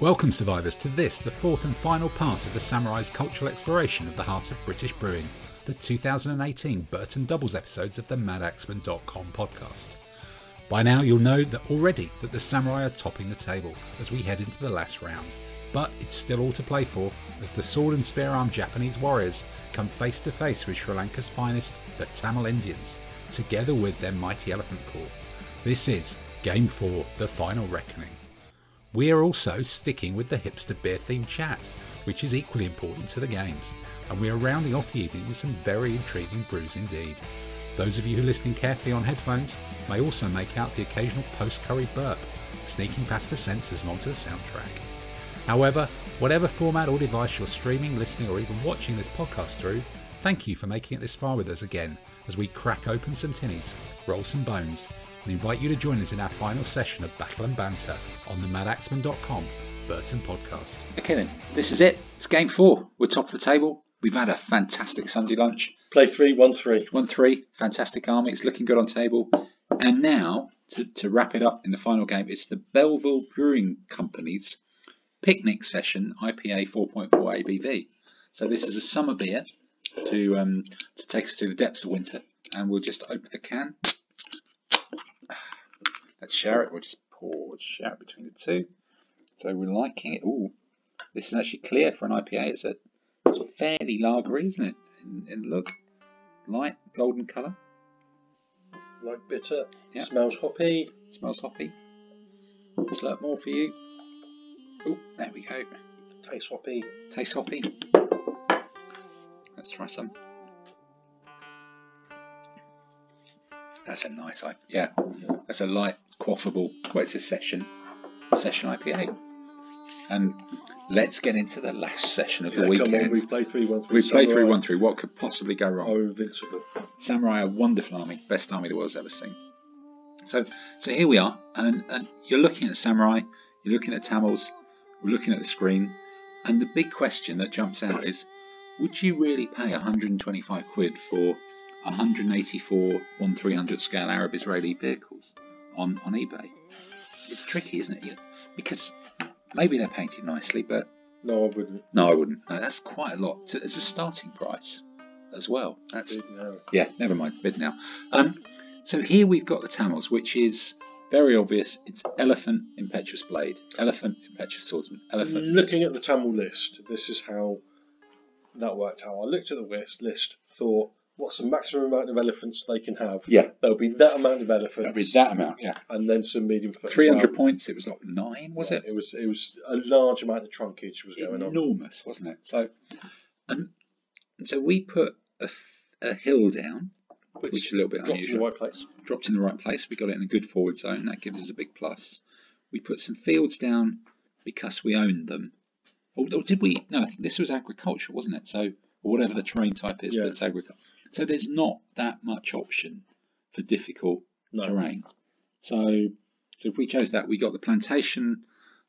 Welcome, survivors, to this, the fourth and final part of the Samurai's cultural exploration of the heart of British brewing, the 2018 Burton Doubles episodes of the Madaxeman.com podcast. By now, you'll know that already that the Samurai are topping the table as we head into the last round. But it's still all to play for as the sword and spear armed Japanese warriors come face to face with Sri Lanka's finest, the Tamil Indians, together with their mighty elephant corps. This is Game 4, the final reckoning. We are also sticking with the hipster beer themed chat, which is equally important to the games, and we are rounding off the evening with some very intriguing brews indeed. Those of you who are listening carefully on headphones may also make out the occasional post curry burp, sneaking past the sensors and onto the soundtrack. However, whatever format or device you're streaming, listening, or even watching this podcast through, thank you for making it this far with us again as we crack open some tinnies, roll some bones, and invite you to join us in our final session of Battle and Banter on the MadAxeman.com Burton podcast. Okay then, this is it. It's game four. We're top of the table. We've had a fantastic Sunday lunch. Play three, one three. One three, fantastic army. It's looking good on table. And now, to, to wrap it up in the final game, it's the Belleville Brewing Company's picnic session IPA 4.4 ABV. So this is a summer beer to um, to take us to the depths of winter. And we'll just open the can. Let's share it. We'll just pour, share it between the two. So we're liking it. Ooh, this is actually clear for an IPA. It's a it's fairly lagery, isn't it? In, in look, light golden colour. Light bitter. Yeah. Smells hoppy. Smells hoppy. Slurp more for you. Oh, there we go. Tastes hoppy. Tastes hoppy. Let's try some. That's a nice IPA. Yeah, that's a light, quaffable. Well, it's a session, session IPA. And let's get into the last session of the Yeah, come weekend. on, we play three, one three. we play Samurai three one three. What could possibly go wrong? Are invincible. Samurai, a wonderful army, best army the world's ever seen. So, so here we are, and, and you're looking at Samurai, you're looking at Tamils, we're looking at the screen, and the big question that jumps out is, would you really pay 125 quid for 184 1 300 scale Arab Israeli vehicles on, on eBay? It's tricky, isn't it? Because maybe they're painted nicely, but No, I wouldn't. no, I wouldn't. No, that's quite a lot. So As a starting price as well. That's yeah, never mind. Bid now. Um, so here we've got the Tamils, which is very obvious. It's elephant, impetuous blade, elephant, impetuous swordsman, elephant. Looking at the Tamil list, this is how that worked out. I looked at the list, list, thought, what's the maximum amount of elephants they can have? Yeah, There'll be that amount of elephants, that'd be that amount. Yeah, and then some medium foot. as three hundred well. points. It was like nine, was Yeah, it? It was. It was a large amount of trunkage was going on. Enormous, wasn't it? So, and, and so we put a, f- a hill down, which, is a little bit dropped in the unusual. right place. dropped in the right place. We got it in a good forward zone. That gives us a big plus. We put some fields down because we owned them. Or, or did we? No, I think this was agriculture, wasn't it? So, or whatever the terrain type is Yeah. that's agriculture. So there's not that much option for difficult No. terrain. So, so if we chose that, we got the plantation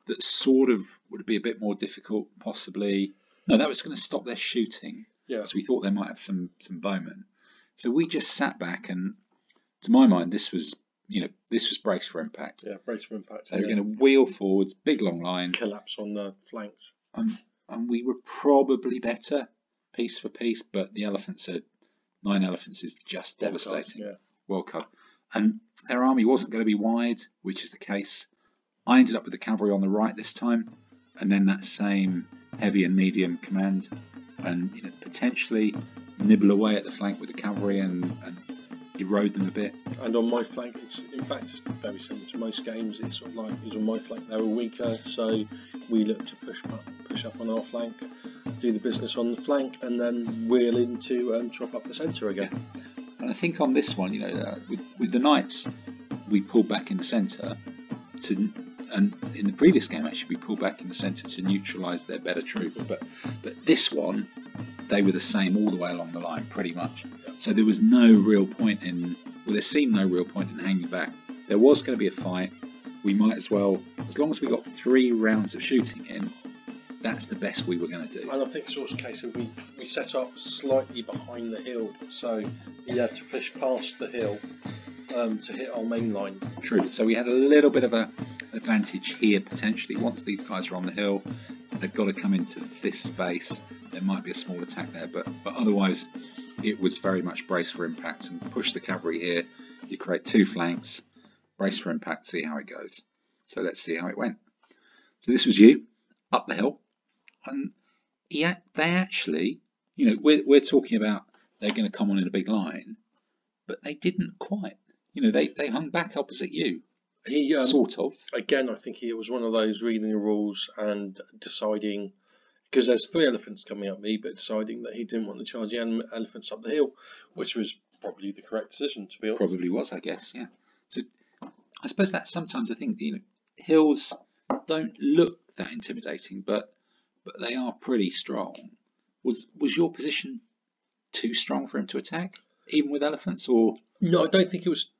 that sort of would be a bit more difficult, possibly. No, that was going to stop their shooting. Yeah. So we thought they might have some some bowmen. So we just sat back and, to my mind, this was you know this was brace for impact. Yeah, brace for impact. They were yeah. going to wheel forwards, big long line, collapse on the flanks. and, and we were probably better piece for piece, but the elephants are nine elephants is just devastating. Yeah. World Cup. And their army wasn't going to be wide, which is the case. I ended up with the cavalry on the right this time, and then that same heavy and medium command, and you know, potentially nibble away at the flank with the cavalry and, and erode them a bit. And on my flank, it's in fact it's very similar to most games. It's sort of like it was on my flank they were weaker, so we looked to push up, push up on our flank, do the business on the flank, and then wheel into and chop up the centre again. And I think on this one, you know, uh, with, with the knights, we pulled back in the centre to, and in the previous game actually, we pulled back in the centre to neutralise their better troops. But but this one, they were the same all the way along the line, pretty much. So there was no real point in, well, there seemed no real point in hanging back. There was going to be a fight. We might as well, as long as we got three rounds of shooting in, that's the best we were going to do. And I think it's also a case of we, we set up slightly behind the hill, so you had to push past the hill um, to hit our main line. True. So we had a little bit of a advantage here potentially. Once these guys are on the hill, they've got to come into this space. There might be a small attack there, but but otherwise, it was very much brace for impact and push the cavalry here. You create two flanks, brace for impact, see how it goes. So let's see how it went. So this was you up the hill, and yeah, they actually, you know, we're we're talking about they're going to come on in a big line, but they didn't quite. You know, they they hung back opposite you, He um, sort of. again, I think he was one of those reading the rules and deciding because there's three elephants coming up me, but deciding that he didn't want to charge the ele- elephants up the hill, which was probably the correct decision to be honest. Probably was, I guess. Yeah. So I suppose that's sometimes I think you know hills don't look that intimidating, but but they are pretty strong. Was was your position too strong for him to attack, even with elephants, or No, I don't think it was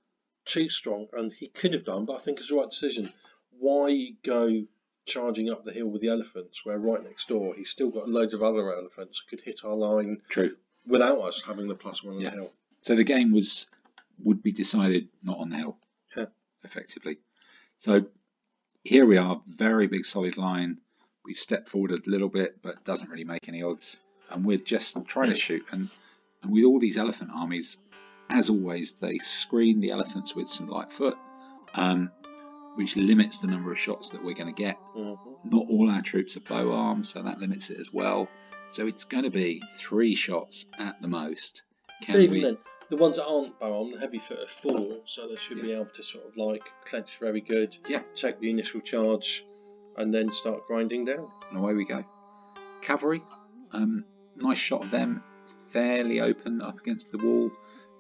too strong, and he could have done, but I think it's the right decision. Why go charging up the hill with the elephants, where right next door he's still got loads of other elephants who could hit our line true? without us having the plus one on Yeah. the hill. So the game was would be decided not on the hill, Yeah. effectively. So here we are, very big solid line. We've stepped forward a little bit, but it doesn't really make any odds. And we're just trying to shoot. And, and with all these elephant armies, as always, they screen the elephants with some light foot, um, which limits the number of shots that we're going to get. Mhm. Not all our troops are bow armed, so that limits it as well. So it's going to be three shots at the most. Can even we? then, the ones that aren't bow on, the heavy foot are four, so they should be able to sort of like clench very good, Yeah. take the initial charge, and then start grinding down. and away we go. Cavalry, um, nice shot of them, fairly open up against the wall.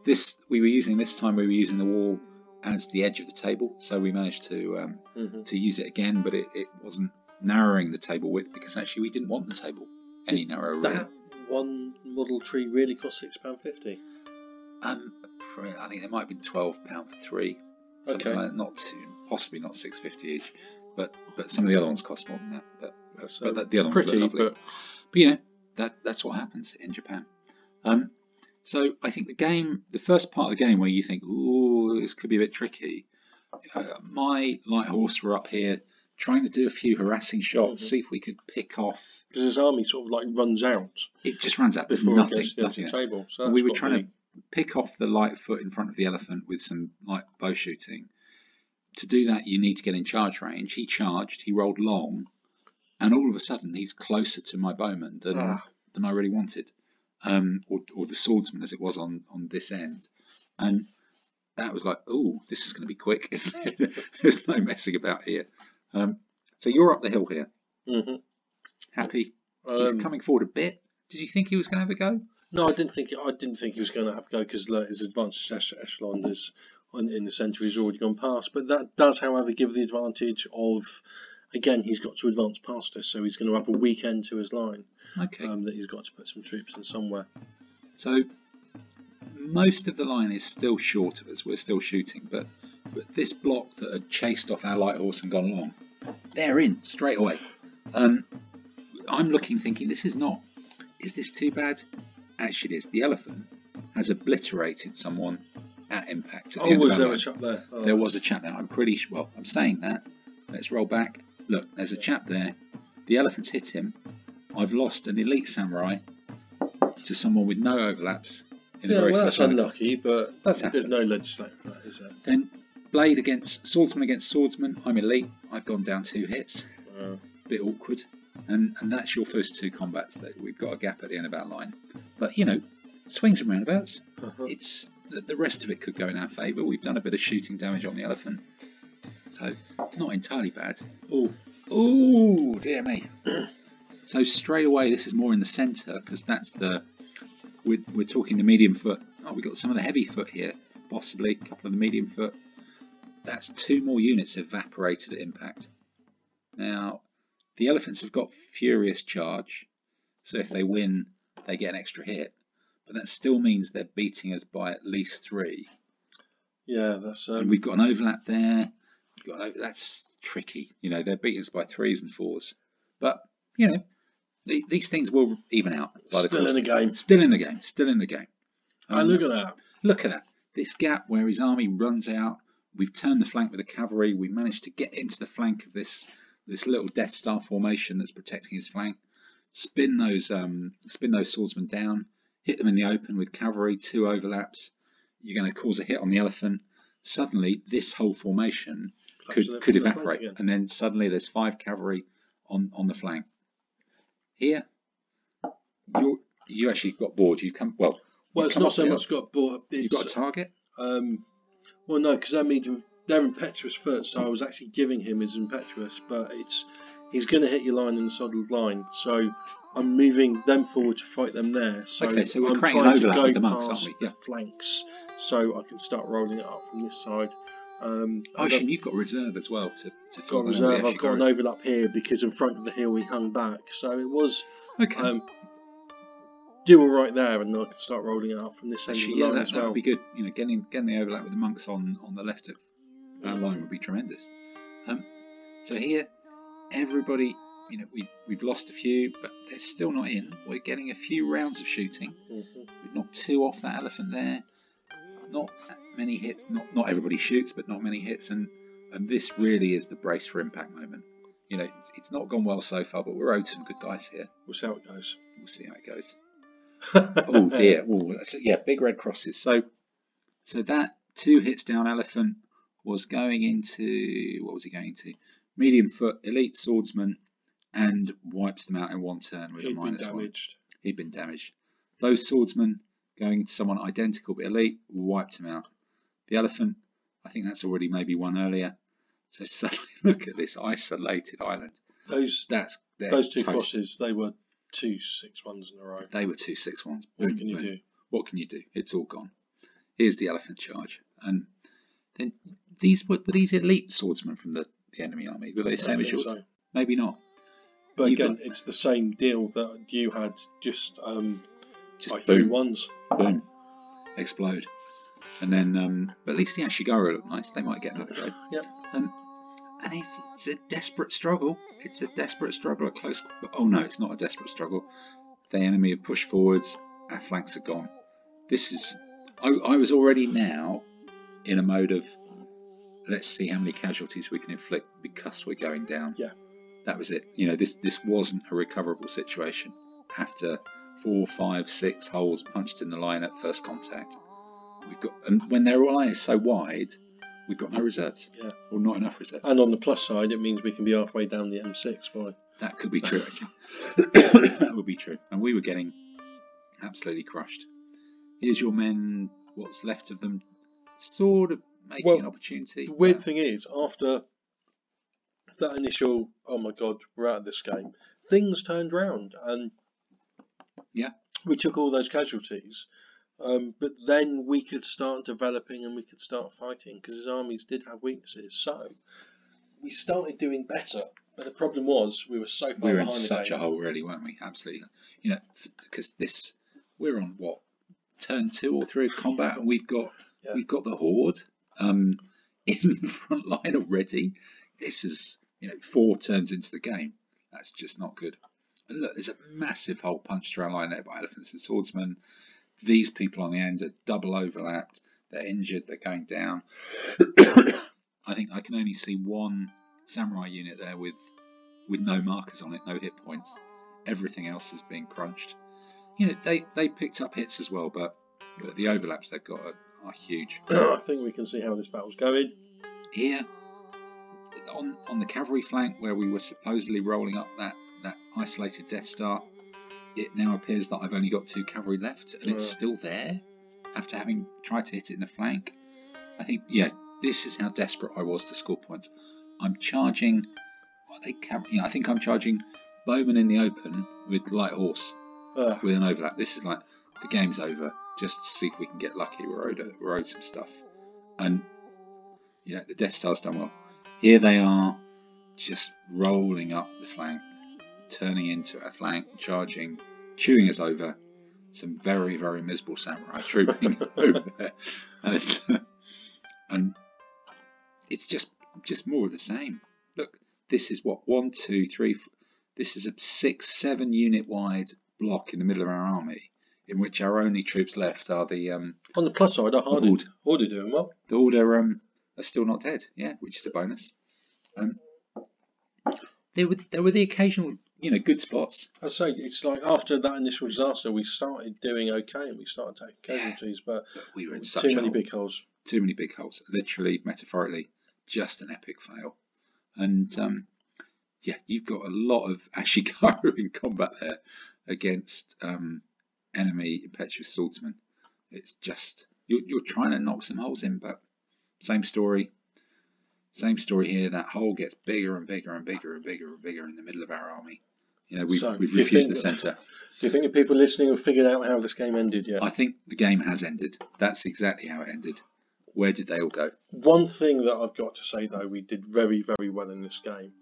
This we were using this time. We were using the wall as the edge of the table, so we managed to um, hmm to use it again, but it, it wasn't narrowing the table width because actually we didn't want the table any narrower. really. That one model tree really cost six pound fifty. Um, I think it might have been twelve pound for three, something Okay. like that. Not too, possibly not six fifty each, but but some of the other ones cost more than that. But That's But the- the other ones look lovely. but But you know, that that's what happens in Japan. Um, so I think the game, the first part of the game where you think, "Ooh, this could be a bit tricky," uh, my light horse were up here trying to do a few harassing shots, Mhm. see if we could pick off. because his army sort of like runs out It just runs out. There's nothing. it gets to the nothing the table. So we were trying me- to pick off the light foot in front of the elephant with some light bow shooting. To do that, you need to get in charge range. He charged. He rolled long, and all of a sudden, he's closer to my bowman than Ah. than I really wanted, um, or, or the swordsman as it was on on this end, and that was like, oh, this is going to be quick, isn't it? There's no messing about here. Um, so you're up the hill here, Mhm. happy. He's Um, coming forward a bit. Did you think he was going to have a go? No, I didn't think I didn't think he was going to have a go because his advanced ech- echelon is in the centre. He's already gone past, but that does, however, give the advantage of again he's got to advance past us, so he's going to have a weekend to his line Okay. um, that he's got to put some troops in somewhere. So most of the line is still short of us. We're still shooting, but but this block that had chased off our light horse and gone along, they're in straight away. Um, I'm looking, thinking this is not. Is this too bad? Actually, it is. The elephant has obliterated someone at impact. At the Oh, end was there a chap there? Oh, There was a chap there. I'm pretty sure. Well, I'm saying that. Let's roll back. Look, there's a chap there. The elephant's hit him. I've lost an elite samurai to someone with no overlaps in the Yeah, very well, that's round. unlucky, but That's there's no legislation for that, is there? Then blade against swordsman against swordsman. I'm elite. I've gone down two hits. Uh, Bit awkward. And and that's your first two combats. That we've got a gap at the end of our line. But you know, swings and roundabouts. uh-huh. It's the, rest of it could go in our favour. We've done a bit of shooting damage on the elephant, so not entirely bad. Oh, oh, dear me. so straight away, this is more in the centre because that's the we're, we're talking the medium foot. Oh, we got some of the heavy foot here, possibly a couple of the medium foot. That's two more units evaporated at impact. Now, the elephants have got furious charge, so if they win, they get an extra hit but that still means they're beating us by at least three. yeah, that's um, and we've got an overlap there. We've got an over- that's tricky. You know, they're beating us by threes and fours. But you know, the, these things will even out by still course. in the game. Still in the game. Still in the game. And look at that. look at that. This gap where his army runs out. we've turned the flank with the cavalry. We managed to get into the flank of this this little Death Star formation that's protecting his flank. Spin those um, spin those swordsmen down. Hit them in the open with cavalry. Two overlaps. You're going to cause a hit on the elephant. Suddenly, this whole formation could could on the evaporate, and then suddenly there's five cavalry on on the flank. Here, you you actually got bored. You come well. Well, it's not so much got bored. You've got a target. um, well, no, because they're medium. They're impetuous foot, so I was actually giving him his impetuous, but it's he's going to hit your line in the solid line. So I'm moving them forward to fight them there. So Okay, so we're I'm trying to go with the monks, aren't past we? the Yeah. flanks, so I can start rolling it up from this side. Um, Oh, I've you've got reserve as well to to got reserve. I've got an overlap here because in front of the hill we hung back, so it was Okay. um, do all right there, and I can start rolling it up from this end Actually, of the yeah, line that, as that would be good. You know, getting getting the overlap with the monks on on the left of our line would be tremendous. Um, so here, everybody, you know, we we've lost a few, but they're still not in. We're getting a few rounds of shooting. Mhm. We've knocked two off that elephant there. Not many hits. Not not everybody shoots, but not many hits. And and this really is the brace for impact moment. You know, it's, it's not gone well so far, but we're owed some good dice here. We'll see how it goes. We'll see how it goes. oh dear. Oh, that's, yeah, big red crosses. So, so that two hits down elephant was going into what was he going into? Medium foot, elite swordsman, and wipes them out in one turn with He'd a been minus one. He'd been damaged. Those swordsmen going to someone identical but elite wiped him out. The elephant, I think that's already maybe one earlier. So suddenly look at this isolated island. Those That's those two toast. crosses, they were two six ones in a row. They were two six ones. What Boom, can you boom. do? What can you do? It's all gone. Here's the elephant charge, and then these were, were these elite swordsmen from the, the enemy army. Were they the same as yours? so. Maybe not. But You've again, got- it's the same deal that you had. Just um, Just threw boom, ones. boom, explode, and then. Um, but at least the Ashigaru look nice. They might get another go. Yep. Um, and it's, it's a desperate struggle. It's a desperate struggle. A close. Oh no, it's not a desperate struggle. The enemy have pushed forwards. Our flanks are gone. This is. I, I was already now in a mode of let's see how many casualties we can inflict because we're going down. Yeah. That was it. You know, this this wasn't a recoverable situation after four, five, six holes punched in the line at first contact. We've got and when their line is so wide, we've got no reserves. Yeah. Or not enough reserves. And on the plus side, it means we can be halfway down the M6 by That could be true. actually. that would be true. And we were getting absolutely crushed. Here's your men, what's left of them, sort of making Well, an opportunity. The weird but- thing is, after that initial, oh my god, we're out of this game, things turned round and Yeah. we took all those casualties. Um, but then we could start developing and we could start fighting because his armies did have weaknesses. So we started doing better. But the problem was we were so far behind. we were in such game. a hole, really, weren't we? Absolutely. You know, because this, we're on what turn two or three of combat, and we've got Yeah. we've got the horde um, in the front line already. This is you know four turns into the game. That's just not good. And look, there's a massive hole punched through our line there by elephants and swordsmen. These people on the end are double overlapped. They're injured. They're going down. I think I can only see one samurai unit there with with no markers on it, no hit points. Everything else is being crunched. You know, they they picked up hits as well, but the overlaps they've got are, are huge. I think we can see how this battle's going. Here, on on the cavalry flank where we were supposedly rolling up that that isolated Death Star, it now appears that I've only got two cavalry left, and it's still there after having tried to hit it in the flank. I think, yeah, this is how desperate I was to score points. I'm charging. Are they cav- yeah, I think I'm charging bowman in the open with light horse Uh, with an overlap. This is like the game's over. Just to see if we can get lucky. We're owed, we're owed some stuff, and you know the Death Star's done well. Here they are, just rolling up the flank, turning into a flank, charging, chewing us over. Some very very miserable samurai trooping over there, and, and it's just just more of the same. Look, this is what one, two, three. F- this is a six, seven unit wide block in the middle of our army, in which our only troops left are the um, on the plus side, our Horde, Horde. Are doing well. the order um, are still not dead. Yeah, which is a bonus. Um, there were there were the occasional you know good spots. I say it's like after that initial disaster, we started doing okay and we started taking casualties, but But we were in such too a many hole. big holes. too many big holes. Literally, metaphorically, just an epic fail. And um, yeah, you've got a lot of Ashigaru in combat there against um, enemy impetuous swordsman. It's just you're, you're trying to knock some holes in, but same story. Same story here. That hole gets bigger and bigger and bigger and bigger and bigger in the middle of our army. You know, we've, So, we've refused think the centre. Do you think the people listening have figured out how this game ended yet? I think the game has ended. That's exactly how it ended. Where did they all go? One thing that I've got to say though, we did very, very well in this game,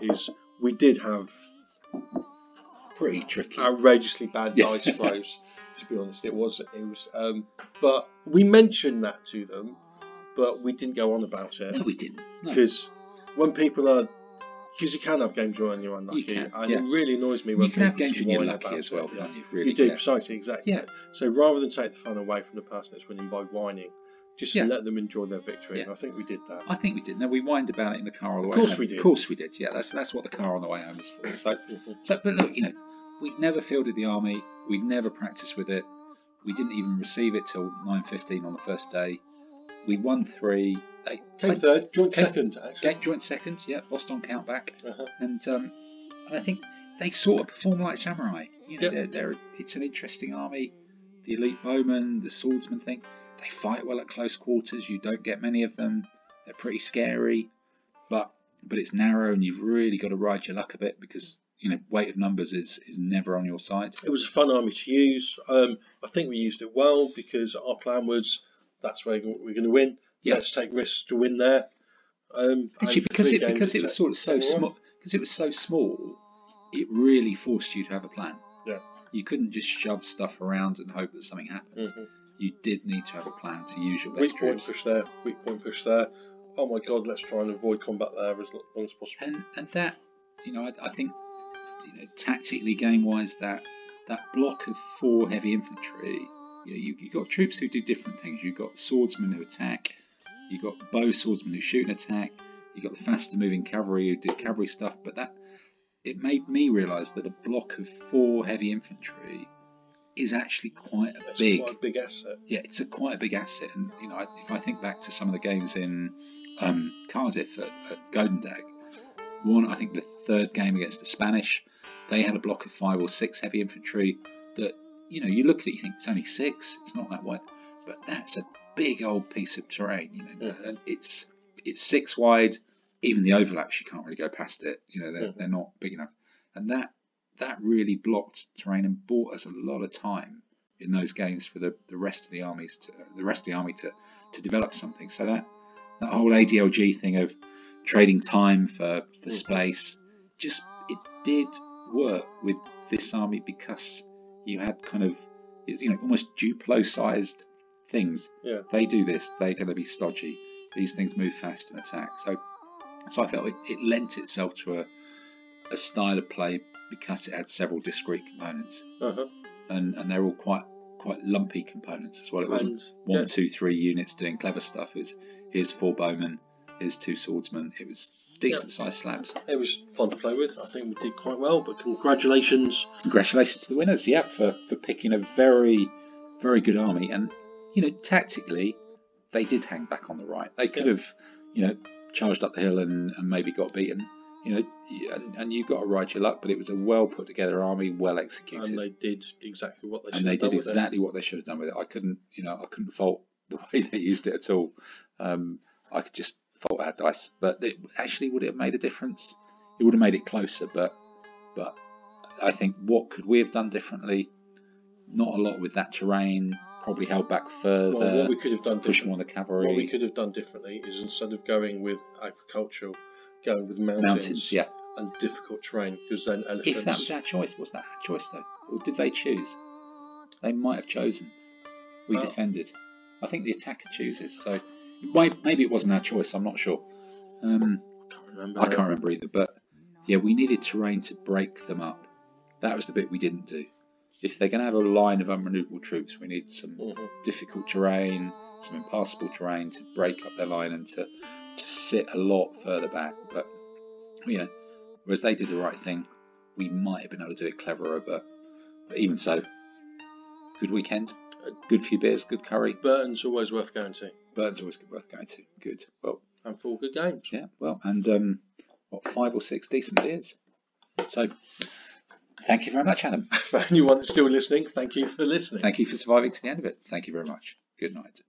is we did have Pretty tricky. outrageously bad Yeah. dice throws. To be honest, it was it was. Um, but we mentioned that to them, but we didn't go on about it No, we didn't. No. because when people are. Because you can have games when you're unlucky, can, and yeah. it really annoys me when You can have people games whine lucky about as well, it, yeah. you? Really, you do yeah. precisely exactly. Yeah. So rather than take the fun away from the person that's winning by whining, just Yeah. let them enjoy their victory. Yeah. I think we did that. I think we did. No, we whined about it in the car on the way. Of course home. we did. Of course we did. Yeah, that's that's what the car on the way home is for. So, so but look, you know, we never fielded the army. we'd never practiced with it. We didn't even receive it till 9:15 on the first day. We won three. They, Came third, joint Came- second actually. joint second. Yeah, lost on count back. Uh-huh. And um, and I think they sort of perform like samurai. You know, Yep. they're, they're it's an interesting army. The elite bowmen, the swordsman thing, they fight well at close quarters. You don't get many of them. They're pretty scary, but but it's narrow and you've really got to ride your luck a bit because you know weight of numbers is is never on your side. It was a fun army to use. Um, I think we used it well because our plan was that's where we're going to win. Yeah. Let's take risks to win there. Um, Actually, because it because it was sort of so small because it was so small, it really forced you to have a plan. Yeah. You couldn't just shove stuff around and hope that something happened. Mhm. You did need to have a plan to use your best Weak point push there, weak point push there. Oh my god, let's try and avoid combat there as long as possible. And and that, you know, I, I think, you know, tactically, game wise, that that block of four heavy infantry, you know, you you got troops who do different things. You've got swordsmen who attack. You've got bow swordsmen who shoot and attack. You've got the faster moving cavalry who do cavalry stuff. But that it made me realise that a block of four heavy infantry is actually quite a big quite a big asset. yeah, it's a quite a big asset. And you know, I- if I think back to some of the games in um, Cardiff at, at Godendag, one I think the third game against the Spanish, they had a block of five or six heavy infantry that you know you look at it, you think it's only six, it's not that wide, but that's a big old piece of terrain. You know, Yeah. and it's it's six wide. Even the overlaps, you can't really go past it. You know, they're, Yeah. they're not big enough, and that that really blocked terrain and bought us a lot of time in those games for the, the rest of the armies to the rest of the army to, to develop something. So that that whole ADLG thing of trading time for, for Mhm. space just it did work with this army because you had kind of is you know almost Duplo sized things. Yeah. They do this, they're gonna be stodgy. These things move fast and attack. So so I felt it, it lent itself to a a style of play because it had several discrete components Uh-huh. and, and they're all quite quite lumpy components as well. It wasn't And one, yeah, two, three units doing clever stuff. It's here's four bowmen, here's two swordsmen. It was decent sized slabs. it was fun to play with. I think we did quite well, but congratulations. Congratulations to the winners, yeah, for, for picking a very very good army. And you know, tactically, they did hang back on the right. They could Yeah. have, you know, charged up the hill and, and maybe got beaten. You know, and, and you got to ride your luck, but it was a well put together army, well executed. And they did exactly what they should and they have done did with it. exactly what they should have done with it. I couldn't, you know, I couldn't fault the way they used it at all. Um, I could just fault our dice, but it actually would it have made a difference? It would have made it closer, but but I think what could we have done differently? Not a lot with that terrain. Probably held back further. Well, what we could have done push more on the cavalry. what we could have done differently is instead of going with agricultural, going with mountains, Mountains, yeah. and difficult terrain because then elephants. If that was our choice, was that our choice though, or did they choose? They might have chosen. We defended. I think the attacker chooses. So maybe it wasn't our choice. I'm not sure. Um, I can't remember. I can't remember either. But yeah, we needed terrain to break them up. That was the bit we didn't do. If they're going to have a line of unmaneuverable troops, we need some Mhm. difficult terrain, some impassable terrain to break up their line and to to sit a lot further back. But you know, whereas they did the right thing, we might have been able to do it cleverer. But, but even so, good weekend, a good few beers, good curry. Burton's always worth going to. Burton's always worth going to. Good. Well, and four good games. Yeah. Well, and um, what five or six decent beers. So. Thank you very much, Adam. For anyone that's still listening, thank you for listening. Thank you for surviving to the end of it. Thank you very much. Good night.